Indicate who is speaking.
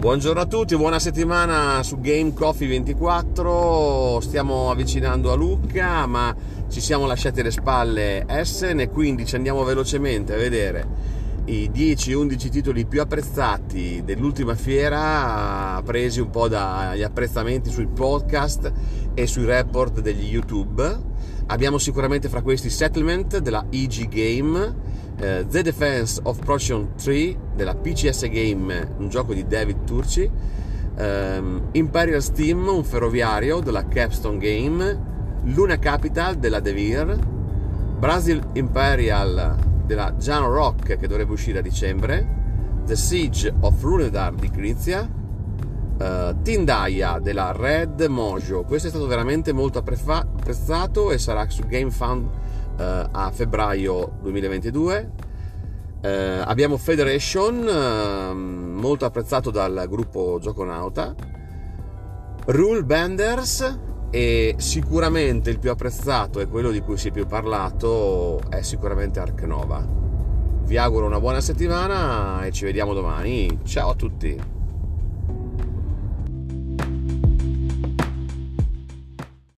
Speaker 1: Buongiorno a tutti, buona settimana su Game Coffee 24. Stiamo avvicinando a Lucca, ma ci siamo lasciati alle spalle Essen e quindi ci andiamo velocemente a vedere i 10-11 titoli più apprezzati dell'ultima fiera, presi un po' dagli apprezzamenti sui podcast e sui report degli YouTube. Abbiamo sicuramente fra questi Settlement della EG Game eh, The Defense of Procion 3 della PCS Game, un gioco di David Turci, ehm, Imperial Steam, un ferroviario della Capstone Game, Luna Capital della Devir, Brazil Imperial della Jano Rock che dovrebbe uscire a dicembre, The Siege of Runedar di Grizia, uh, Tindaya della Red Mojo. Questo è stato veramente molto apprezzato e sarà su GameFound eh, a febbraio 2022. Eh, abbiamo Federation, eh, molto apprezzato dal gruppo Gioconauta. Rule Benders e sicuramente il più apprezzato e quello di cui si è più parlato è sicuramente Ark Nova. Vi auguro una buona settimana e ci vediamo domani. Ciao a tutti!